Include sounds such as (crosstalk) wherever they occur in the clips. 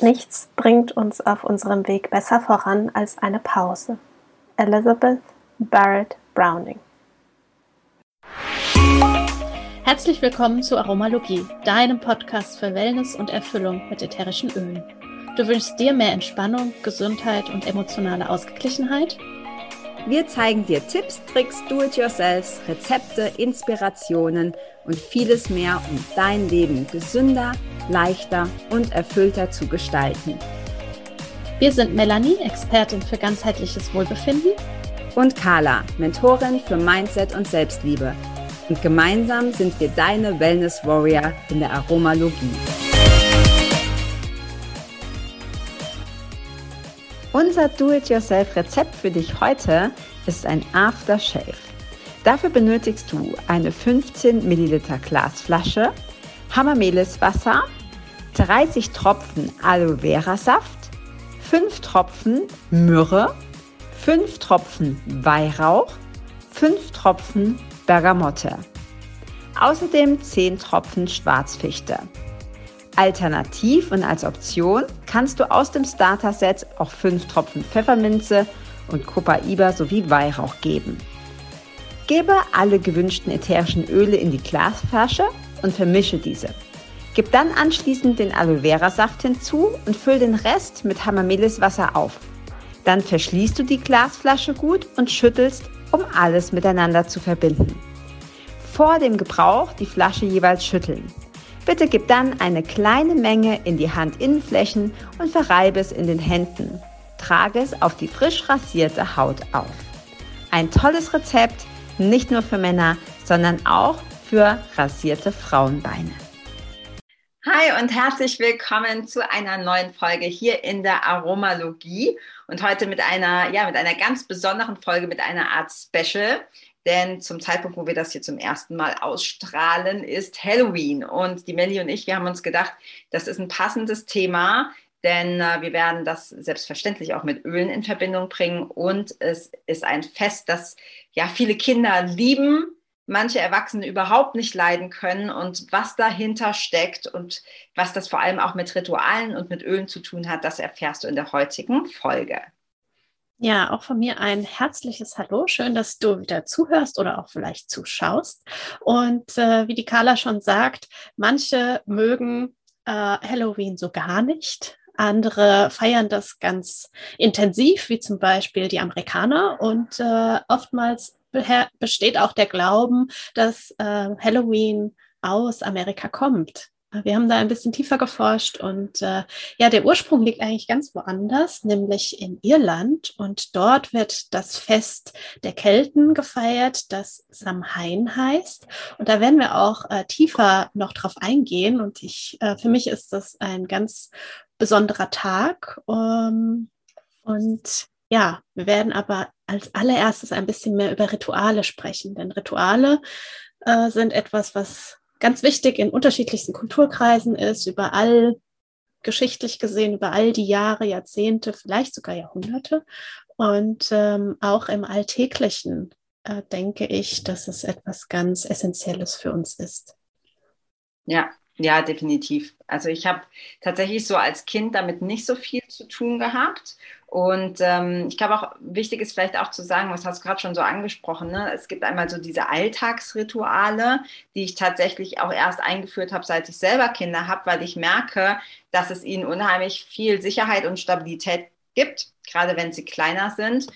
Nichts bringt uns auf unserem Weg besser voran als eine Pause. Elizabeth Barrett Browning. Herzlich willkommen zu Aromalogie, deinem Podcast für Wellness und Erfüllung mit ätherischen Ölen. Du wünschst dir mehr Entspannung, Gesundheit und emotionale Ausgeglichenheit? Wir zeigen dir Tipps, Tricks, Do-it-yourselfs, Rezepte, Inspirationen und vieles mehr, um dein Leben gesünder, leichter und erfüllter zu gestalten. Wir sind Melanie, Expertin für ganzheitliches Wohlbefinden. Und Carla, Mentorin für Mindset und Selbstliebe. Und gemeinsam sind wir deine Wellness Warrior in der Aromalogie. Unser Do-it-yourself-Rezept für dich heute ist ein Aftershave. Dafür benötigst du eine 15 Milliliter Glasflasche, Hammermehleswasser, 30 Tropfen Aloe Vera Saft, 5 Tropfen Myrrhe, 5 Tropfen Weihrauch, 5 Tropfen Bergamotte. Außerdem 10 Tropfen Schwarzfichte. Alternativ und als Option kannst du aus dem Starter-Set auch 5 Tropfen Pfefferminze und Copaiba sowie Weihrauch geben. Gebe alle gewünschten ätherischen Öle in die Glasflasche und vermische diese. Gib dann anschließend den Aloe Vera Saft hinzu und füll den Rest mit Hamamelis Wasser auf. Dann verschließt du die Glasflasche gut und schüttelst, um alles miteinander zu verbinden. Vor dem Gebrauch die Flasche jeweils schütteln. Bitte gib dann eine kleine Menge in die Handinnenflächen und verreibe es in den Händen. Trage es auf die frisch rasierte Haut auf. Ein tolles Rezept, nicht nur für Männer, sondern auch für rasierte Frauenbeine. Hi und herzlich willkommen zu einer neuen Folge hier in der Aromalogie und heute mit einer, ja, mit einer ganz besonderen Folge, mit einer Art Special. Denn zum Zeitpunkt, wo wir das hier zum ersten Mal ausstrahlen, ist Halloween. Und die Melli und ich, wir haben uns gedacht, das ist ein passendes Thema, denn äh, wir werden das selbstverständlich auch mit Ölen in Verbindung bringen. Und es ist ein Fest, das ja viele Kinder lieben, manche Erwachsene überhaupt nicht leiden können und was dahinter steckt und was das vor allem auch mit Ritualen und mit Ölen zu tun hat, das erfährst du in der heutigen Folge. Ja, auch von mir ein herzliches Hallo. Schön, dass du wieder zuhörst oder auch vielleicht zuschaust. Und äh, wie die Carla schon sagt, manche mögen äh, Halloween so gar nicht. Andere feiern das ganz intensiv, wie zum Beispiel die Amerikaner. Und äh, oftmals besteht auch der Glauben, dass äh, Halloween aus Amerika kommt. Wir haben da ein bisschen tiefer geforscht und äh, ja, der Ursprung liegt eigentlich ganz woanders, nämlich in Irland. Und dort wird das Fest der Kelten gefeiert, das Samhain heißt. Und da werden wir auch äh, tiefer noch drauf eingehen. Und ich, äh, für mich ist das ein ganz besonderer Tag. Um, und ja, wir werden aber als allererstes ein bisschen mehr über Rituale sprechen, denn Rituale äh, sind etwas, was ganz wichtig in unterschiedlichsten Kulturkreisen ist, überall geschichtlich gesehen, über all die Jahre, Jahrzehnte, vielleicht sogar Jahrhunderte. Und ähm, auch im Alltäglichen äh, denke ich, dass es etwas ganz Essentielles für uns ist. Ja, ja, definitiv. Also ich habe tatsächlich so als Kind damit nicht so viel zu tun gehabt und ähm, ich glaube auch, wichtig ist vielleicht auch zu sagen, was hast du gerade schon so angesprochen, ne? es gibt einmal so diese Alltagsrituale, die ich tatsächlich auch erst eingeführt habe, seit ich selber Kinder habe, weil ich merke, dass es ihnen unheimlich viel Sicherheit und Stabilität gibt, gerade wenn sie kleiner sind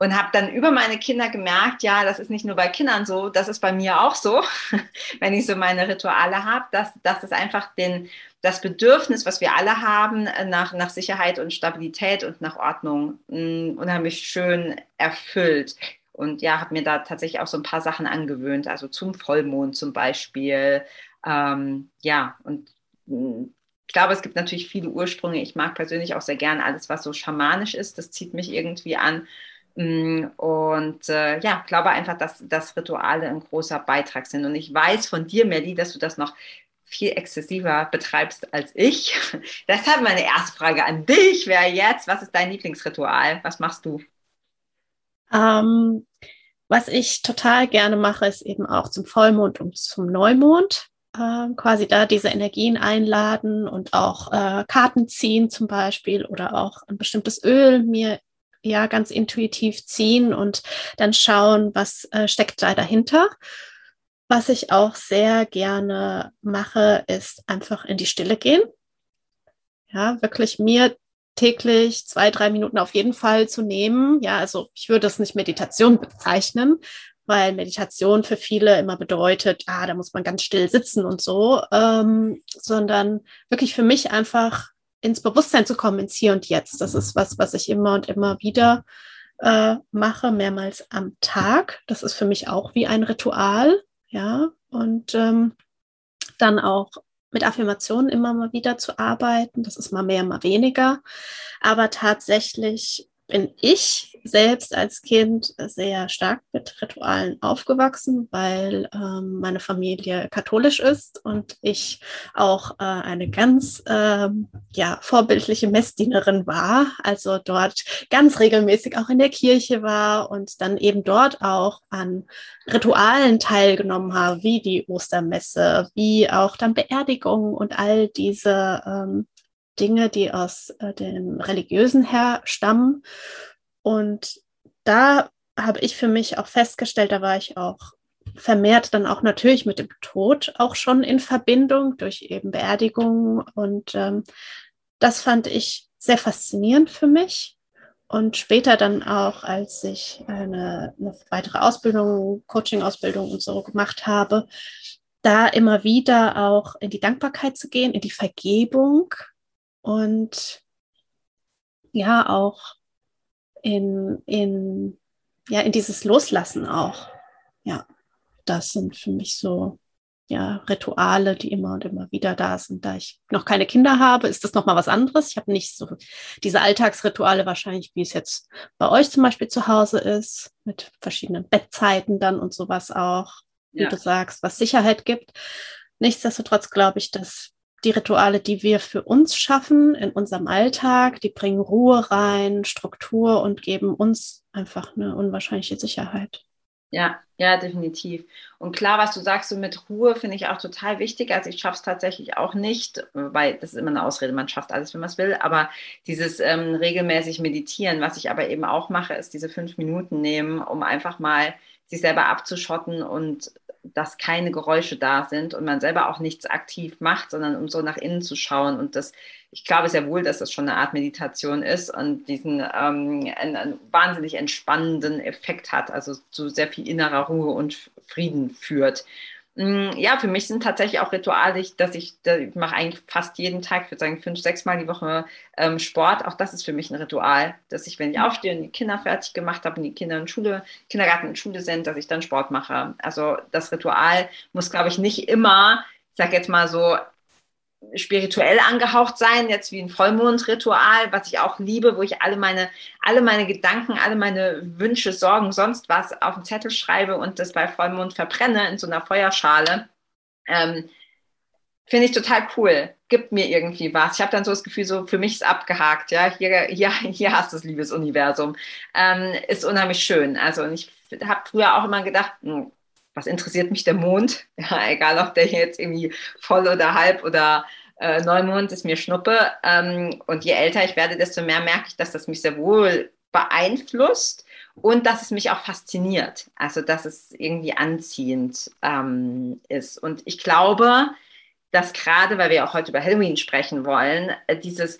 und habe dann über meine Kinder gemerkt, ja, das ist nicht nur bei Kindern so, das ist bei mir auch so, (laughs) wenn ich so meine Rituale habe, dass, dass es einfach den, das Bedürfnis, was wir alle haben, nach, nach Sicherheit und Stabilität und nach Ordnung mm, unheimlich schön erfüllt. Und ja, habe mir da tatsächlich auch so ein paar Sachen angewöhnt, also zum Vollmond zum Beispiel. Ähm, ja, und mm, ich glaube, es gibt natürlich viele Ursprünge. Ich mag persönlich auch sehr gern alles, was so schamanisch ist. Das zieht mich irgendwie an. Mm, und äh, ja, glaube einfach, dass, dass Rituale ein großer Beitrag sind. Und ich weiß von dir, Melly, dass du das noch viel exzessiver betreibst als ich. (laughs) Deshalb meine erste Frage an dich wäre jetzt, was ist dein Lieblingsritual? Was machst du? Ähm, was ich total gerne mache, ist eben auch zum Vollmond und zum Neumond äh, quasi da diese Energien einladen und auch äh, Karten ziehen zum Beispiel oder auch ein bestimmtes Öl mir ja ganz intuitiv ziehen und dann schauen, was äh, steckt da dahinter. Was ich auch sehr gerne mache, ist einfach in die Stille gehen. Ja, wirklich mir täglich zwei, drei Minuten auf jeden Fall zu nehmen. Ja, also ich würde es nicht Meditation bezeichnen, weil Meditation für viele immer bedeutet, ah, da muss man ganz still sitzen und so, ähm, sondern wirklich für mich einfach ins Bewusstsein zu kommen, ins Hier und Jetzt. Das ist was, was ich immer und immer wieder äh, mache, mehrmals am Tag. Das ist für mich auch wie ein Ritual, ja. Und ähm, dann auch mit Affirmationen immer mal wieder zu arbeiten. Das ist mal mehr, mal weniger. Aber tatsächlich bin ich selbst als Kind sehr stark mit Ritualen aufgewachsen, weil ähm, meine Familie katholisch ist und ich auch äh, eine ganz ähm, ja, vorbildliche Messdienerin war, also dort ganz regelmäßig auch in der Kirche war und dann eben dort auch an Ritualen teilgenommen habe, wie die Ostermesse, wie auch dann Beerdigungen und all diese ähm, Dinge, die aus äh, dem Religiösen her stammen. Und da habe ich für mich auch festgestellt, da war ich auch vermehrt dann auch natürlich mit dem Tod auch schon in Verbindung durch eben Beerdigungen. Und ähm, das fand ich sehr faszinierend für mich. Und später dann auch, als ich eine, eine weitere Ausbildung, Coaching-Ausbildung und so gemacht habe, da immer wieder auch in die Dankbarkeit zu gehen, in die Vergebung und ja auch in, in, ja, in dieses Loslassen auch. Ja, das sind für mich so ja, Rituale, die immer und immer wieder da sind. Da ich noch keine Kinder habe, ist das nochmal was anderes. Ich habe nicht so diese Alltagsrituale wahrscheinlich, wie es jetzt bei euch zum Beispiel zu Hause ist, mit verschiedenen Bettzeiten dann und sowas auch, wie ja. du sagst, was Sicherheit gibt. Nichtsdestotrotz glaube ich, dass die Rituale, die wir für uns schaffen in unserem Alltag, die bringen Ruhe rein, Struktur und geben uns einfach eine unwahrscheinliche Sicherheit. Ja, ja, definitiv. Und klar, was du sagst, so mit Ruhe finde ich auch total wichtig. Also ich schaffe es tatsächlich auch nicht, weil das ist immer eine Ausrede, man schafft alles, wenn man es will. Aber dieses ähm, regelmäßig Meditieren, was ich aber eben auch mache, ist diese fünf Minuten nehmen, um einfach mal sich selber abzuschotten und dass keine Geräusche da sind und man selber auch nichts aktiv macht, sondern um so nach innen zu schauen. Und das, ich glaube sehr wohl, dass das schon eine Art Meditation ist und diesen ähm, einen, einen wahnsinnig entspannenden Effekt hat, also zu sehr viel innerer Ruhe und Frieden führt. Mm, ja, für mich sind tatsächlich auch Rituale, dass ich, ich mache eigentlich fast jeden Tag, ich würde sagen fünf, sechs Mal die Woche ähm, Sport. Auch das ist für mich ein Ritual, dass ich, wenn ich mhm. aufstehe und die Kinder fertig gemacht habe und die Kinder in Schule, Kindergarten und Schule sind, dass ich dann Sport mache. Also das Ritual muss, glaube ich, nicht immer, ich sage jetzt mal so, spirituell angehaucht sein, jetzt wie ein Vollmondritual, was ich auch liebe, wo ich alle meine, alle meine Gedanken, alle meine Wünsche, Sorgen, sonst was auf den Zettel schreibe und das bei Vollmond verbrenne in so einer Feuerschale. Ähm, Finde ich total cool. Gibt mir irgendwie was. Ich habe dann so das Gefühl, so für mich ist abgehakt. Ja, hier, hier, (laughs) hier hast du das liebes Universum. Ähm, ist unheimlich schön. Also ich habe früher auch immer gedacht, hm, was interessiert mich der Mond? (laughs) Ja, egal ob der jetzt irgendwie voll oder halb oder äh, Neumond ist mir Schnuppe. Ähm, und je älter ich werde, desto mehr merke ich, dass das mich sehr wohl beeinflusst und dass es mich auch fasziniert. Also, dass es irgendwie anziehend ähm, ist. Und ich glaube, dass gerade, weil wir auch heute über Halloween sprechen wollen, äh, dieses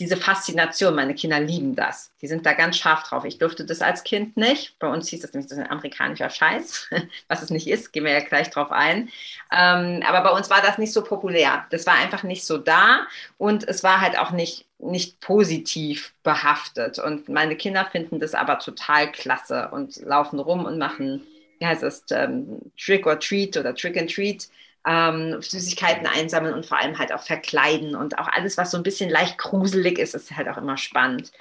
diese Faszination, meine Kinder lieben das. Die sind da ganz scharf drauf. Ich durfte das als Kind nicht. Bei uns hieß das nämlich, das ist ein amerikanischer Scheiß, (laughs) was es nicht ist, gehen wir ja gleich drauf ein. Ähm, aber bei uns war das nicht so populär. Das war einfach nicht so da und es war halt auch nicht, nicht positiv behaftet. Und meine Kinder finden das aber total klasse und laufen rum und machen, wie heißt es, ähm, Trick or Treat oder Trick and Treat ähm, Süßigkeiten einsammeln und vor allem halt auch verkleiden und auch alles, was so ein bisschen leicht gruselig ist, ist halt auch immer spannend.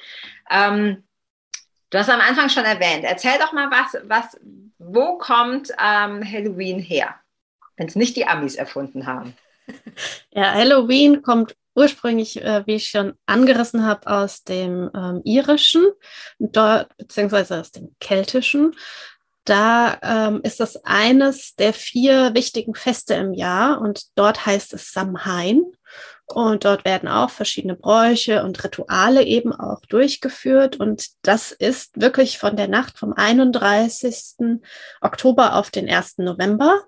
Ähm, du hast am Anfang schon erwähnt, erzähl doch mal was, was wo kommt ähm, Halloween her, wenn es nicht die Amis erfunden haben? (laughs) Ja, Halloween kommt ursprünglich, äh, wie ich schon angerissen habe, aus dem ähm, irischen, dort, beziehungsweise aus dem keltischen. Da ähm, ist das eines der vier wichtigen Feste im Jahr und dort heißt es Samhain. Und dort werden auch verschiedene Bräuche und Rituale eben auch durchgeführt. Und das ist wirklich von der Nacht vom 31. Oktober auf den 1. November.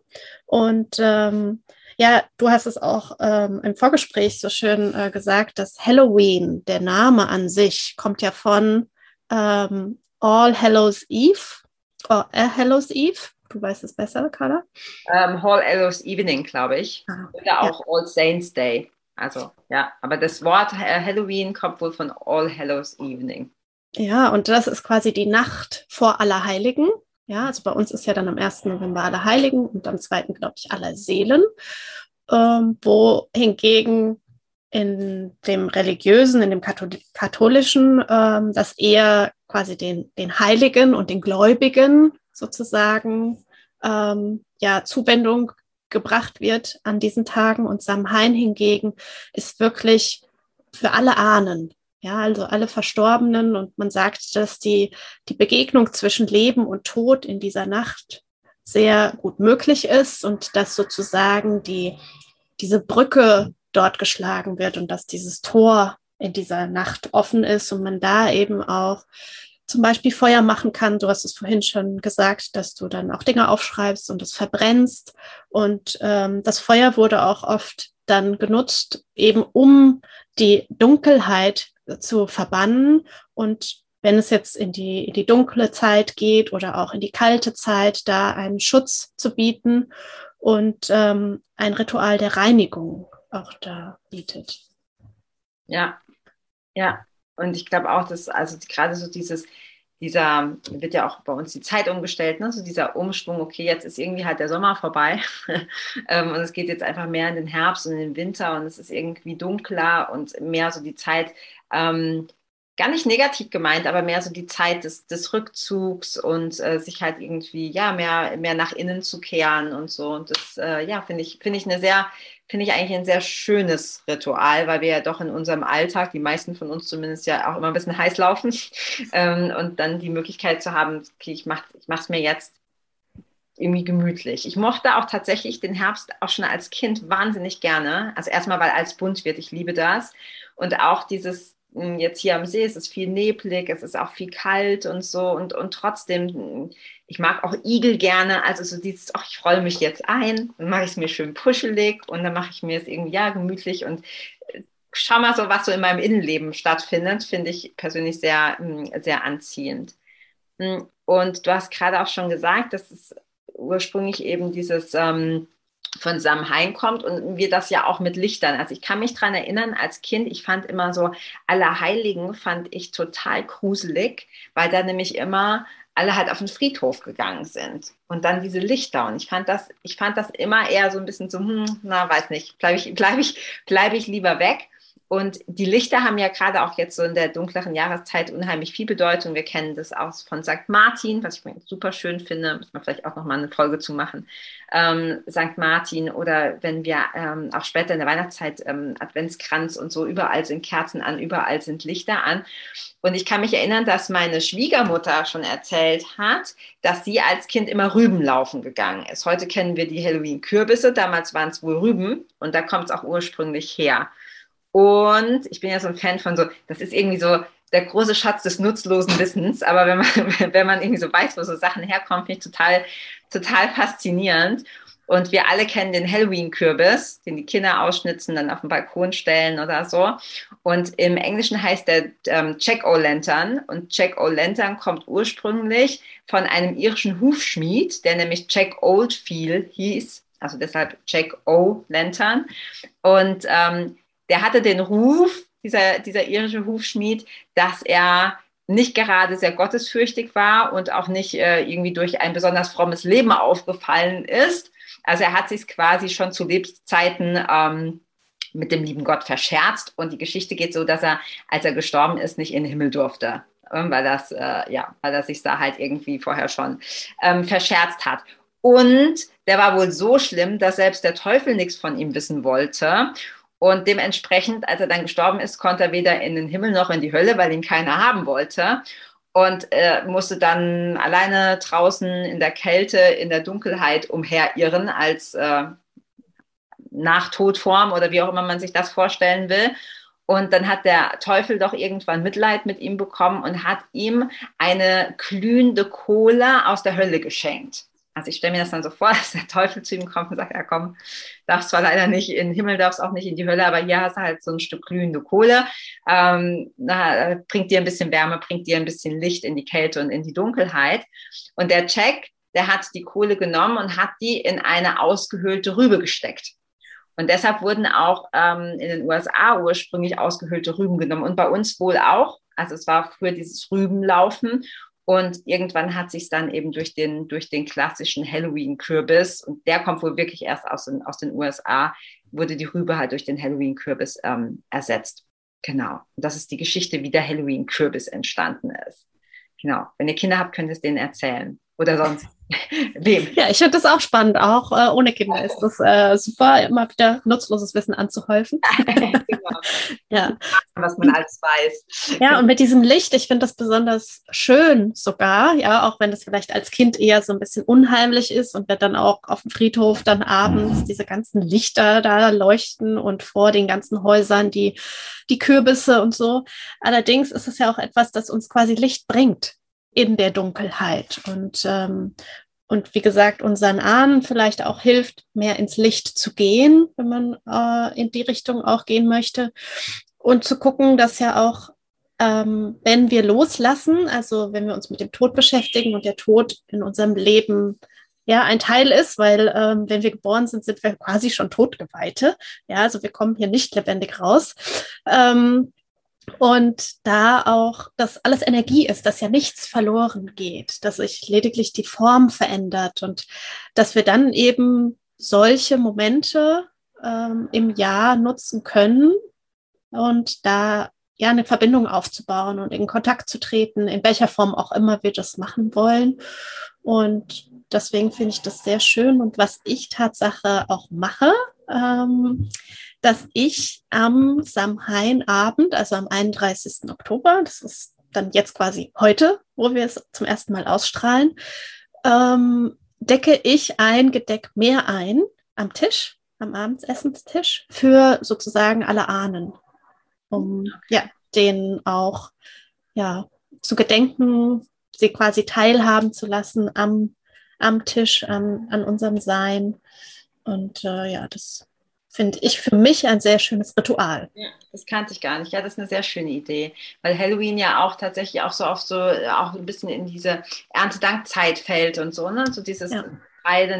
Und ähm, ja, du hast es auch ähm, im Vorgespräch so schön äh, gesagt, dass Halloween, der Name an sich, kommt ja von ähm, All Hallows Eve. Oh, All Hallows Eve. Du weißt es besser, Carla? Um, ähm, All Hallows Evening, glaube ich. Ah, Oder auch ja. All Saints Day. Also ja, aber das Wort Halloween kommt wohl von All Hallows Evening. Ja, und das ist quasi die Nacht vor Allerheiligen. Ja, also bei uns ist ja dann am 1. November Allerheiligen und am 2. glaube ich Aller Seelen, ähm, wo hingegen in dem religiösen, in dem katholischen, ähm, das eher quasi den, den Heiligen und den Gläubigen sozusagen ähm, ja Zuwendung gebracht wird an diesen Tagen. Und Samhain hingegen ist wirklich für alle Ahnen, ja, also alle Verstorbenen. Und man sagt, dass die, die Begegnung zwischen Leben und Tod in dieser Nacht sehr gut möglich ist und dass sozusagen die, diese Brücke dort geschlagen wird und dass dieses Tor in dieser Nacht offen ist und man da eben auch zum Beispiel Feuer machen kann. Du hast es vorhin schon gesagt, dass du dann auch Dinge aufschreibst und es verbrennst. Und ähm, das Feuer wurde auch oft dann genutzt, eben um die Dunkelheit zu verbannen. Und wenn es jetzt in die, in die dunkle Zeit geht oder auch in die kalte Zeit, da einen Schutz zu bieten und ähm, ein Ritual der Reinigung auch da bietet. Ja, ja, und ich glaube auch, dass also gerade so dieses, dieser, wird ja auch bei uns die Zeit umgestellt, ne? so dieser Umschwung, okay, jetzt ist irgendwie halt der Sommer vorbei (laughs) ähm, und es geht jetzt einfach mehr in den Herbst und in den Winter und es ist irgendwie dunkler und mehr so die Zeit, ähm, gar nicht negativ gemeint, aber mehr so die Zeit des, des Rückzugs und äh, sich halt irgendwie, ja, mehr, mehr nach innen zu kehren und so. Und das, äh, ja, finde ich, finde ich eine sehr, finde ich eigentlich ein sehr schönes Ritual, weil wir ja doch in unserem Alltag, die meisten von uns zumindest ja auch immer ein bisschen heiß laufen (laughs) ähm, und dann die Möglichkeit zu haben, okay, ich mache es mir jetzt irgendwie gemütlich. Ich mochte auch tatsächlich den Herbst auch schon als Kind wahnsinnig gerne. Also erstmal, weil als bunt wird, ich liebe das. Und auch dieses hm, jetzt hier am See, es ist viel neblig, es ist auch viel kalt und so und, und trotzdem, hm, ich mag auch Igel gerne, also so dieses, ach, ich freue mich jetzt ein, dann mache ich es mir schön puschelig und dann mache ich mir es irgendwie, ja, gemütlich und äh, schau mal so, was so in meinem Innenleben stattfindet, finde ich persönlich sehr, hm, sehr anziehend. Und du hast gerade auch schon gesagt, dass es ursprünglich eben dieses, ähm, von Samhain kommt und wir das ja auch mit Lichtern. Also ich kann mich daran erinnern, als Kind, ich fand immer so Allerheiligen fand ich total gruselig, weil da nämlich immer alle halt auf den Friedhof gegangen sind und dann diese Lichter. Und ich fand das ich fand das immer eher so ein bisschen so hm, na weiß nicht. Bleibe ich bleibe ich bleibe ich lieber weg und die Lichter haben ja gerade auch jetzt so in der dunkleren Jahreszeit unheimlich viel Bedeutung. Wir kennen das auch von St. Martin, was ich super schön finde, muss man vielleicht auch nochmal eine Folge zu machen. Ähm, St. Martin oder wenn wir ähm, auch später in der Weihnachtszeit ähm, Adventskranz und so, überall sind Kerzen an, überall sind Lichter an. Und ich kann mich erinnern, dass meine Schwiegermutter schon erzählt hat, dass sie als Kind immer Rüben laufen gegangen ist. Heute kennen wir die Halloween-Kürbisse, damals waren es wohl Rüben und da kommt es auch ursprünglich her. Und ich bin ja so ein Fan von so, das ist irgendwie so der große Schatz des nutzlosen Wissens. Aber wenn man, (laughs) wenn man irgendwie so weiß, wo so Sachen herkommen, finde ich total, total faszinierent. Und wir alle kennen den Halloween-Kürbis, den die Kinder ausschnitzen, dann auf den Balkon stellen oder so. Und im Englischen heißt der ähm, Jack-O-Lantern. Und Jack-O-Lantern kommt ursprünglich von einem irischen Hufschmied, der nämlich Jack Oldfield hieß. Also deshalb Jack O-Lantern. Und ähm, der hatte den Ruf, dieser, dieser irische Hufschmied, dass er nicht gerade sehr gottesfürchtig war und auch nicht äh, irgendwie durch ein besonders frommes Leben aufgefallen ist. Also er hat sich quasi schon zu Lebzeiten ähm, mit dem lieben Gott verscherzt und die Geschichte geht so, dass er, als er gestorben ist, nicht in den Himmel durfte, ähm, weil das äh, ja, weil er sich da halt irgendwie vorher schon ähm, verscherzt hat. Und der war wohl so schlimm, dass selbst der Teufel nichts von ihm wissen wollte. Und dementsprechend, als er dann gestorben ist, konnte er weder in den Himmel noch in die Hölle, weil ihn keiner haben wollte. und äh, musste dann alleine draußen in der Kälte, in der Dunkelheit umherirren als äh, Nachtodform oder wie auch immer man sich das vorstellen will. Und dann hat der Teufel doch irgendwann Mitleid mit ihm bekommen und hat ihm eine glühende Kohle aus der Hölle geschenkt. Also ich stelle mir das dann so vor, (laughs) dass der Teufel zu ihm kommt und sagt, ja komm, darfst zwar leider nicht in den Himmel, darfst auch nicht in die Hölle, aber hier hast du halt so ein Stück glühende Kohle, ähm, na, bringt dir ein bisschen Wärme, bringt dir ein bisschen Licht in die Kälte und in die Dunkelheit. Und der Jack, der hat die Kohle genommen und hat die in eine ausgehöhlte Rübe gesteckt. Und deshalb wurden auch ähm, in den USA ursprünglich ausgehöhlte Rüben genommen und bei uns wohl auch. Also es war früher dieses Rübenlaufen und irgendwann hat sich dann eben durch den, durch den klassischen Halloween-Kürbis, und der kommt wohl wirklich erst aus den, aus den USA, wurde die Rübe halt durch den Halloween-Kürbis ähm, ersetzt. Genau. Und das ist die Geschichte, wie der Halloween-Kürbis entstanden ist. Genau. Wenn ihr Kinder habt, könnt ihr es denen erzählen. Oder sonst (laughs) Wem? Ja, ich finde das auch spannend. Auch äh, ohne Kinder ist das äh, super, immer wieder nutzloses Wissen anzuhäufen. (laughs) genau. ja. Was man alles weiß. Ja, und mit diesem Licht, ich finde das besonders schön sogar, ja, auch wenn es vielleicht als Kind eher so ein bisschen unheimlich ist und wird dann auch auf dem Friedhof dann abends diese ganzen Lichter da leuchten und vor den ganzen Häusern die, die Kürbisse und so. Allerdings ist es ja auch etwas, das uns quasi Licht bringt in der Dunkelheit. Und, ähm, und wie gesagt, unseren Ahnen vielleicht auch hilft, mehr ins Licht zu gehen, wenn man äh, in die Richtung auch gehen möchte. Und zu gucken, dass ja auch, ähm, wenn wir loslassen, also wenn wir uns mit dem Tod beschäftigen und der Tod in unserem Leben ja ein Teil ist, weil ähm, wenn wir geboren sind, sind wir quasi schon Todgeweihte. Ja, also wir kommen hier nicht lebendig raus. Ähm, und da auch, dass alles Energie ist, dass ja nichts verloren geht, dass sich lediglich die Form verändert und dass wir dann eben solche Momente ähm, im Jahr nutzen können und da ja eine Verbindung aufzubauen und in Kontakt zu treten, in welcher Form auch immer wir das machen wollen. Und deswegen finde ich das sehr schön. Und was ich Tatsache auch mache, ähm, dass ich am Samhain-Abend, also am 31. Oktober, das ist dann jetzt quasi heute, wo wir es zum ersten Mal ausstrahlen, ähm, decke ich ein Gedeck mehr ein am Tisch, am Abendsessenstisch für sozusagen alle Ahnen, um ja, denen auch ja, zu gedenken, sie quasi teilhaben zu lassen am, am Tisch, an, an unserem Sein. Und äh, ja, das finde ich für mich ein sehr schönes Ritual. Ja, das kannte ich gar nicht. Ja, das ist eine sehr schöne Idee, weil Halloween ja auch tatsächlich auch so oft so auch ein bisschen in diese Erntedankzeit fällt und so, ne? So dieses ja.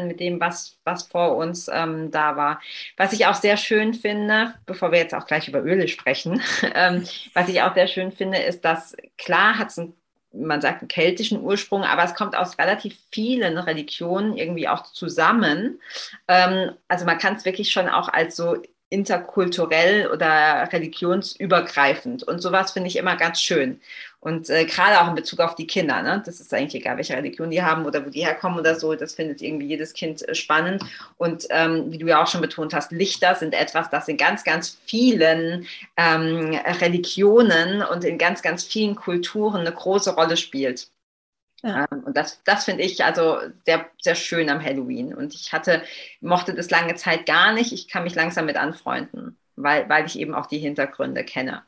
Mit dem, was, was vor uns ähm, da war. Was ich auch sehr schön finde, bevor wir jetzt auch gleich über Öle sprechen, (laughs) ähm, was ich auch sehr schön finde, ist, dass klar hat es einen man sagt einen keltischen Ursprung, aber es kommt aus relativ vielen Religionen irgendwie auch zusammen. Ähm, also man kann es wirklich schon auch als so interkulturell oder religionsübergreifend. Und sowas finde ich immer ganz schön. Und äh, gerade auch in Bezug auf die Kinder, ne? das ist eigentlich egal, welche Religion die haben oder wo die herkommen oder so, das findet irgendwie jedes Kind äh, spannend. Und ähm, wie du ja auch schon betont hast, Lichter sind etwas, das in ganz, ganz vielen ähm, Religionen und in ganz, ganz vielen Kulturen eine große Rolle spielt. Ja. Ähm, und das, das finde ich also sehr, sehr schön am Halloween. Und ich hatte, mochte das lange Zeit gar nicht. Ich kann mich langsam mit anfreunden, weil, weil ich eben auch die Hintergründe kenne.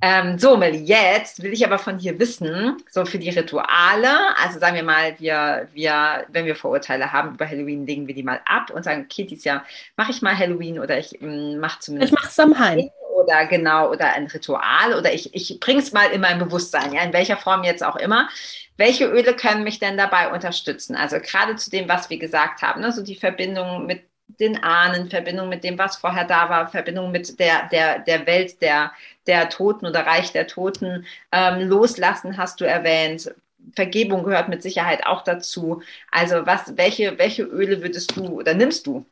Ähm, so, Melly, jetzt will ich aber von dir wissen, so für die Rituale, also sagen wir mal, wir, wir, wenn wir Vorurteile haben über Halloween, legen wir die mal ab und sagen, okay, dieses Jahr mache ich mal Halloween oder ich ähm, mache zumindest. Ich mache es am Heim oder genau oder ein Ritual oder ich, ich bringe es mal in mein Bewusstsein, ja, in welcher Form jetzt auch immer. Welche Öle können mich denn dabei unterstützen? Also gerade zu dem, was wir gesagt haben, ne, so die Verbindung mit den Ahnen, Verbindung mit dem, was vorher da war, Verbindung mit der, der, der Welt der, der Toten oder Reich der Toten. Ähm, loslassen hast du erwähnt. Vergebung gehört mit Sicherheit auch dazu. Also was, welche, welche Öle würdest du oder nimmst du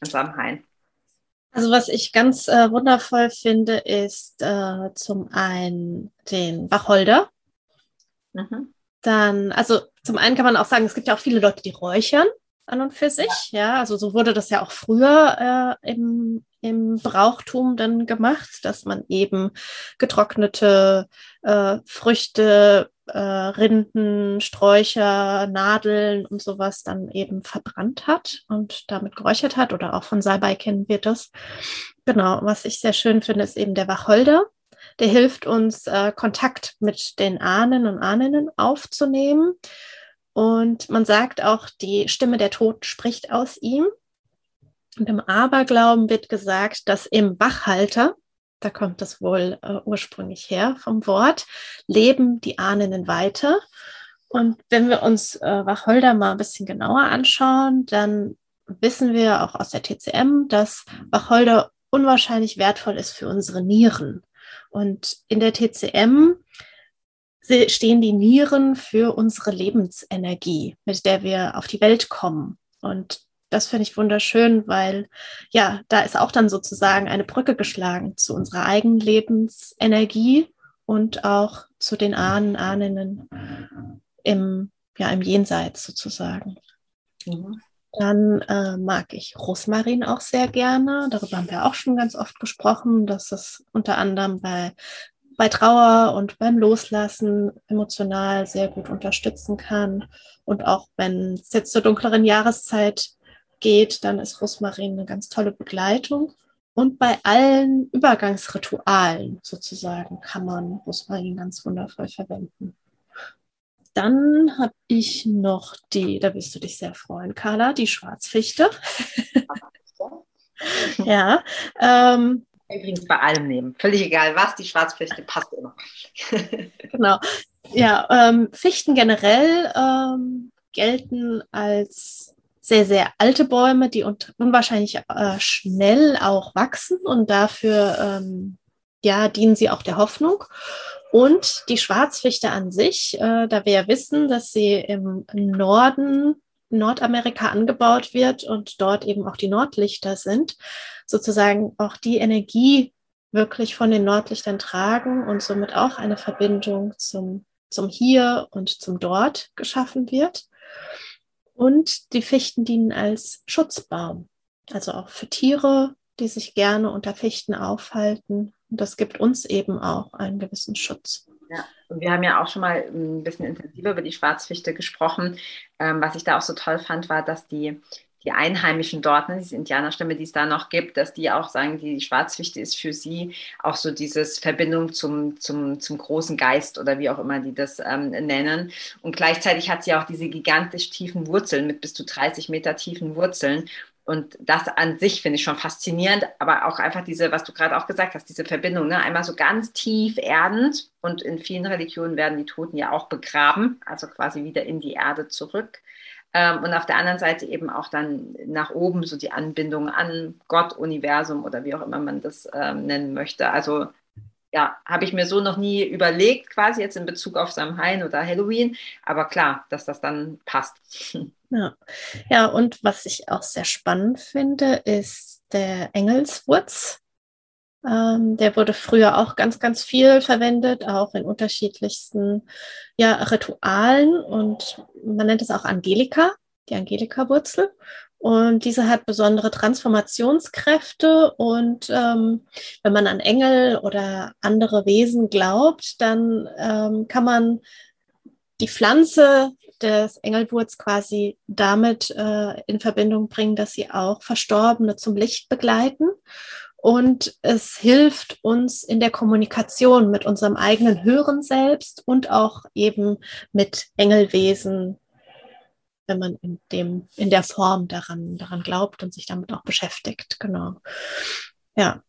in Samhain? Also was ich ganz äh, wundervoll finde, ist äh, zum einen den Wacholder. Mhm. Dann, also zum einen kann man auch sagen, es gibt ja auch viele Leute, die räuchern an und für sich. Ja, also so wurde das ja auch früher äh, im, im Brauchtum dann gemacht, dass man eben getrocknete äh, Früchte, äh, Rinden, Sträucher, Nadeln und sowas dann eben verbrannt hat und damit geräuchert hat oder auch von Salbei kennen wir das. Genau, was ich sehr schön finde, ist eben der Wacholder. Der hilft uns, äh, Kontakt mit den Ahnen und Ahnen aufzunehmen. Und man sagt auch, die Stimme der Toten spricht aus ihm. Und im Aberglauben wird gesagt, dass im Wachhalter, da kommt das wohl äh, ursprünglich her vom Wort, leben die Ahnen weiter. Und wenn wir uns äh, Wacholder mal ein bisschen genauer anschauen, dann wissen wir auch aus der TCM, dass Wacholder unwahrscheinlich wertvoll ist für unsere Nieren. Und in der TCM stehen die Nieren für unsere Lebensenergie, mit der wir auf die Welt kommen. Und das finde ich wunderschön, weil ja, da ist auch dann sozusagen eine Brücke geschlagen zu unserer eigenen Lebensenergie und auch zu den Ahnen, Ahnen im, ja, im Jenseits sozusagen. Mhm. Dann äh, mag ich Rosmarin auch sehr gerne. Darüber haben wir auch schon ganz oft gesprochen, dass es unter anderem bei, bei Trauer und beim Loslassen emotional sehr gut unterstützen kann. Und auch wenn es jetzt zur dunkleren Jahreszeit geht, dann ist Rosmarin eine ganz tolle Begleitung. Und bei allen Übergangsritualen sozusagen kann man Rosmarin ganz wundervoll verwenden. Dann habe ich noch die, da wirst du dich sehr freuen, Carla, die Schwarzfichte. (laughs) ja. Ähm, Übrigens bei allem nehmen. Völlig egal was, die Schwarzfichte passt immer. (laughs) genau. Ja, ähm, Fichten generell ähm, gelten als sehr, sehr alte Bäume, die unwahrscheinlich äh, schnell auch wachsen und dafür ähm, ja, dienen sie auch der Hoffnung. Und die Schwarzfichte an sich, äh, da wir ja wissen, dass sie im Norden Nordamerika angebaut wird und dort eben auch die Nordlichter sind, sozusagen auch die Energie wirklich von den Nordlichtern tragen und somit auch eine Verbindung zum, zum Hier und zum Dort geschaffen wird. Und die Fichten dienen als Schutzbaum, also auch für Tiere, die sich gerne unter Fichten aufhalten. Und das gibt uns eben auch einen gewissen Schutz. Ja, und wir haben ja auch schon mal ein bisschen intensiver über die Schwarzfichte gesprochen. Ähm, was ich da auch so toll fand, war, dass die die Einheimischen dort, ne, diese Indianerstämme, die es da noch gibt, dass die auch sagen, die Schwarzfichte ist für sie auch so dieses Verbindung zum, zum, zum großen Geist oder wie auch immer die das ähm, nennen. Und gleichzeitig hat sie auch diese gigantisch tiefen Wurzeln mit bis zu 30 Meter tiefen Wurzeln. Und das an sich finde ich schon faszinierend, aber auch einfach diese, was du gerade auch gesagt hast, diese Verbindung, ne? einmal so ganz tief erdend und in vielen Religionen werden die Toten ja auch begraben, also quasi wieder in die Erde zurück. Ähm, und auf der anderen Seite eben auch dann nach oben so die Anbindung an Gott, Universum oder wie auch immer man das ähm, nennen möchte. Also ja, habe ich mir so noch nie überlegt, quasi jetzt in Bezug auf Samhain oder Halloween. Aber klar, dass das dann passt. (laughs) Ja. ja, und was ich auch sehr spannend finde, ist der Engelswurz. Ähm, der wurde früher auch ganz, ganz viel verwendet, auch in unterschiedlichsten ja, Ritualen. Und man nennt es auch Angelika, die Angelika-Wurzel. Und diese hat besondere Transformationskräfte. Und ähm, wenn man an Engel oder andere Wesen glaubt, dann ähm, kann man die Pflanze des Engelwurz quasi damit äh, in Verbindung bringen, dass sie auch Verstorbene zum Licht begleiten und es hilft uns in der Kommunikation mit unserem eigenen höheren Selbst und auch eben mit Engelwesen, wenn man in dem, in der Form daran, daran glaubt und sich damit auch beschäftigt. Genau. Ja.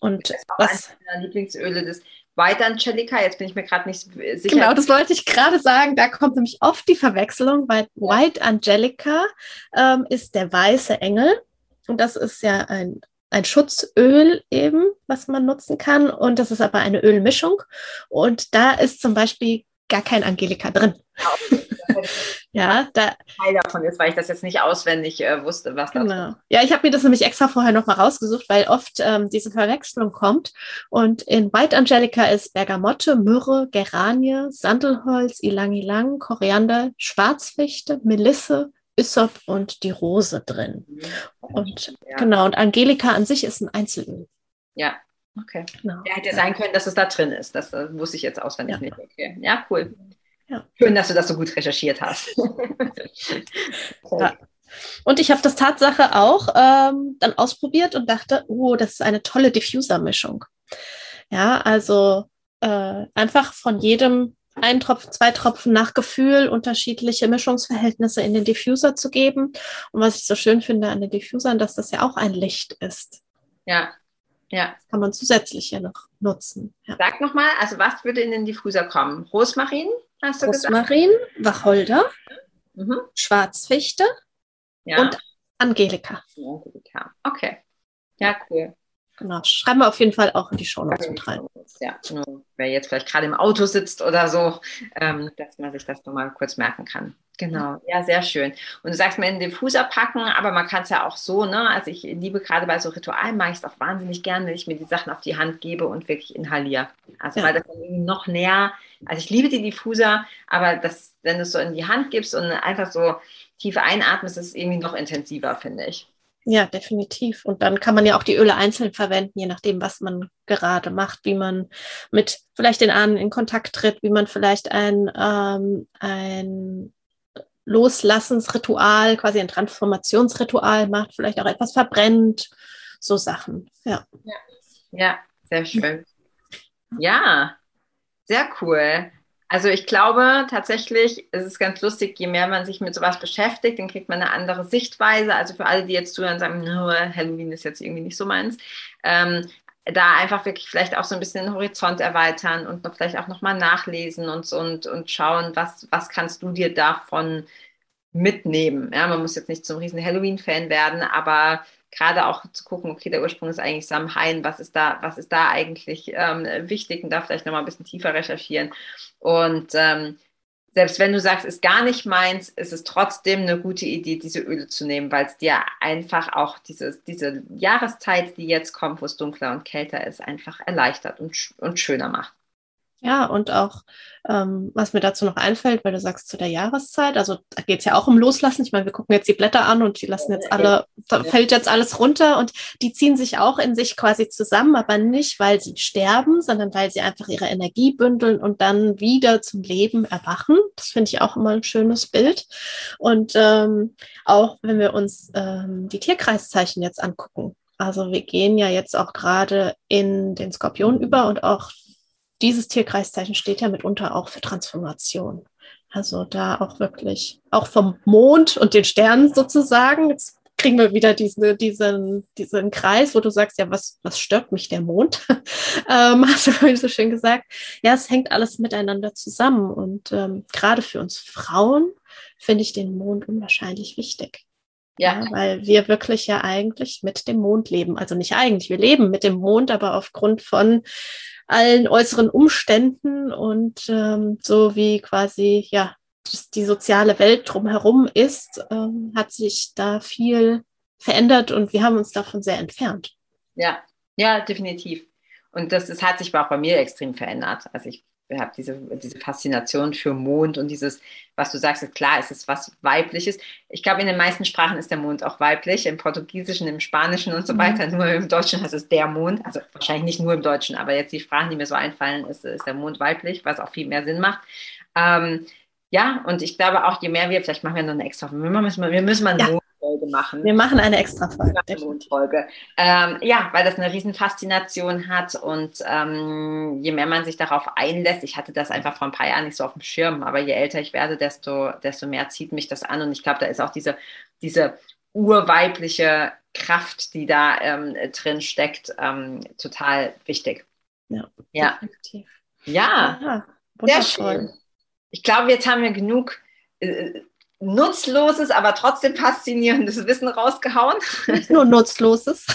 Und was. Lieblingsöle des White Angelica, jetzt bin ich mir gerade nicht sicher. Genau, das wollte ich gerade sagen. Da kommt nämlich oft die Verwechslung, weil White Angelica ähm, ist der weiße Engel. Und das ist ja ein ein Schutzöl eben, was man nutzen kann. Und das ist aber eine Ölmischung. Und da ist zum Beispiel gar kein Angelika drin. ja, da. Teil davon ist, weil ich das jetzt nicht auswendig äh, wusste, was da genau. Ja, ich habe mir das nämlich extra vorher nochmal rausgesucht, weil oft ähm, diese Verwechslung kommt. Und in White Angelica ist Bergamotte, Myrrhe, Geranie, Sandelholz, Ilang Ilang, Koriander, Schwarzfichte, Melisse, Ysop und die Rose drin. Mhm. Und ja. genau, und Angelika an sich ist ein Einzelöl. Ja, okay. Genau. Ja, hätte ja sein können, dass es da drin ist. Das, das wusste ich jetzt auswendig ja. nicht. Okay. Ja, cool. Ja. Schön, dass du das so gut recherchiert hast. okay. (laughs) ja. Und ich habe das Tatsache auch ähm, dann ausprobiert und dachte, oh, das ist eine tolle Diffuser-Mischung. Ja, also äh, einfach von jedem ein Tropfen, zwei Tropfen nach Gefühl unterschiedliche Mischungsverhältnisse in den Diffuser zu geben. Und was ich so schön finde an den Diffusern, dass das ja auch ein Licht ist. Ja, ja. Das kann man zusätzlich ja noch nutzen. Ja. Sag nochmal, also was würde in den Diffuser kommen? Rosmarin, hast du Rosmarin, gesagt? Wacholder, mhm. Schwarzfichte ja. und Angelika. Angelika, okay. Ja, cool. Genau, schreiben wir auf jeden Fall auch in die Show Notes mit rein. Ja, wer jetzt vielleicht gerade im Auto sitzt oder so, ähm, dass man sich das nochmal kurz merken kann. Genau, ja, sehr schön. Und du sagst mir in den Diffuser packen, aber man kann es ja auch so, ne? Also ich liebe gerade bei so Ritualen, mache ich es auch wahnsinnig gern, wenn ich mir die Sachen auf die Hand gebe und wirklich inhaliere. Also ja. weil das dann irgendwie noch näher, also ich liebe die Diffuser, aber das, wenn du es so in die Hand gibst und einfach so tief einatmest, ist es irgendwie noch intensiver, finde ich. Ja, definitiv. Und dann kann man ja auch die Öle einzeln verwenden, je nachdem, was man gerade macht, wie man mit vielleicht den Ahnen in Kontakt tritt, wie man vielleicht ein, ähm, ein Loslassensritual, quasi ein Transformationsritual macht, vielleicht auch etwas verbrennt, so Sachen. Ja, ja, ja sehr schön. Ja, sehr cool. Also ich glaube tatsächlich, es ist ganz lustig, je mehr man sich mit sowas beschäftigt, dann kriegt man eine andere Sichtweise. Also für alle, die jetzt zuhören und sagen, Halloween ist jetzt irgendwie nicht so meins, ähm, da einfach wirklich vielleicht auch so ein bisschen den Horizont erweitern und noch vielleicht auch nochmal nachlesen und, und, und schauen, was, was kannst du dir davon mitnehmen. Ja, man muss jetzt nicht zum riesen Halloween-Fan werden, aber gerade auch zu gucken, okay, der Ursprung ist eigentlich Samhain, was ist da, was ist da eigentlich ähm, wichtig und da vielleicht nochmal ein bisschen tiefer recherchieren. Und ähm, selbst wenn du sagst, ist gar nicht meins, ist es trotzdem eine gute Idee, diese Öle zu nehmen, weil es dir einfach auch diese, diese Jahreszeit, die jetzt kommt, wo es dunkler und kälter ist, einfach erleichtert und, und schöner macht. Ja, und auch, ähm, was mir dazu noch einfällt, weil du sagst zu der Jahreszeit, also da geht es ja auch um Loslassen. Ich meine, wir gucken jetzt die Blätter an und die lassen jetzt alle, da fällt jetzt alles runter und die ziehen sich auch in sich quasi zusammen, aber nicht, weil sie sterben, sondern weil sie einfach ihre Energie bündeln und dann wieder zum Leben erwachen. Das finde ich auch immer ein schönes Bild. Und ähm, auch wenn wir uns ähm, die Tierkreiszeichen jetzt angucken, also wir gehen ja jetzt auch gerade in den Skorpion über und auch dieses Tierkreiszeichen steht ja mitunter auch für Transformation. Also da auch wirklich, auch vom Mond und den Sternen sozusagen. Jetzt kriegen wir wieder diesen, diesen, diesen Kreis, wo du sagst, ja, was, was stört mich der Mond? (laughs) ähm, hast du so schön gesagt. Ja, es hängt alles miteinander zusammen. Und ähm, gerade für uns Frauen finde ich den Mond unwahrscheinlich wichtig. Ja. ja. Weil wir wirklich ja eigentlich mit dem Mond leben. Also nicht eigentlich, wir leben mit dem Mond, aber aufgrund von allen äußeren Umständen und ähm, so wie quasi ja die soziale Welt drumherum ist, ähm, hat sich da viel verändert und wir haben uns davon sehr entfernt. Ja, ja, definitiv. Und das, das hat sich auch bei mir extrem verändert. Also ich habe diese, diese Faszination für Mond und dieses, was du sagst, klar, es ist was Weibliches. Ich glaube, in den meisten Sprachen ist der Mond auch weiblich, im Portugiesischen, im Spanischen und so mhm. weiter. Nur im Deutschen heißt es der Mond. Also wahrscheinlich nicht nur im Deutschen, aber jetzt die Sprachen, die mir so einfallen, ist, ist der Mond weiblich, was auch viel mehr Sinn macht. Ähm, ja, und ich glaube auch, je mehr wir, vielleicht machen wir noch eine extra, wir müssen, wir müssen mal einen ja. Folge machen. Wir machen eine extra Folge. Eine Mondfolge. Ähm, ja, weil das eine riesen Faszination hat und ähm, je mehr man sich darauf einlässt, ich hatte das einfach vor ein paar Jahren nicht so auf dem Schirm, aber je älter ich werde, desto, desto mehr zieht mich das an und ich glaube, da ist auch diese, diese urweibliche Kraft, die da ähm, drin steckt, ähm, total wichtig. Ja, ja. definitiv. Ja, ja sehr schön. Ich glaube, jetzt haben wir genug äh, nutzloses, aber trotzdem faszinierendes Wissen rausgehauen. Nicht nur nutzloses.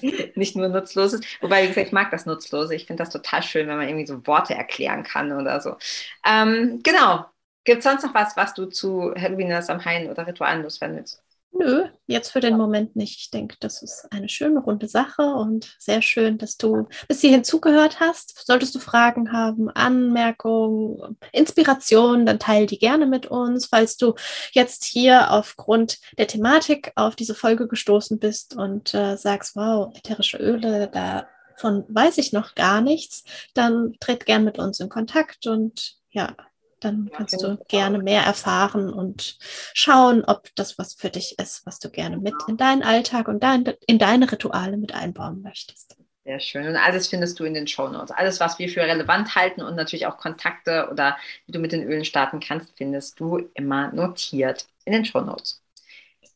(laughs) Nicht nur nutzloses. Wobei, wie gesagt, ich mag das Nutzlose. Ich finde das total schön, wenn man irgendwie so Worte erklären kann oder so. Ähm, genau. Gibt es sonst noch was, was du zu Halloween am Hain oder Ritualen loswerden willst? Nö, jetzt für den Moment nicht. Ich denke, das ist eine schöne runde Sache und sehr schön, dass du bis hierhin zugehört hast. Solltest du Fragen haben, Anmerkungen, Inspirationen, dann teile die gerne mit uns. Falls du jetzt hier aufgrund der Thematik auf diese Folge gestoßen bist und äh, sagst, wow, ätherische Öle, davon weiß ich noch gar nichts, dann tritt gern mit uns in Kontakt und ja, dann kannst du gerne mehr erfahren und schauen, ob das was für dich ist, was du gerne mit in deinen Alltag und dein, in deine Rituale mit einbauen möchtest. Sehr schön. Und alles findest du in den Show Notes. Alles, was wir für relevant halten und natürlich auch Kontakte oder wie du mit den Ölen starten kannst, findest du immer notiert in den Show Notes.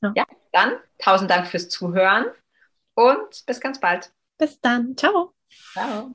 Ja. ja, dann tausend Dank fürs Zuhören und bis ganz bald. Bis dann. Ciao. Ciao.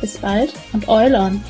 Bis bald und Eulon!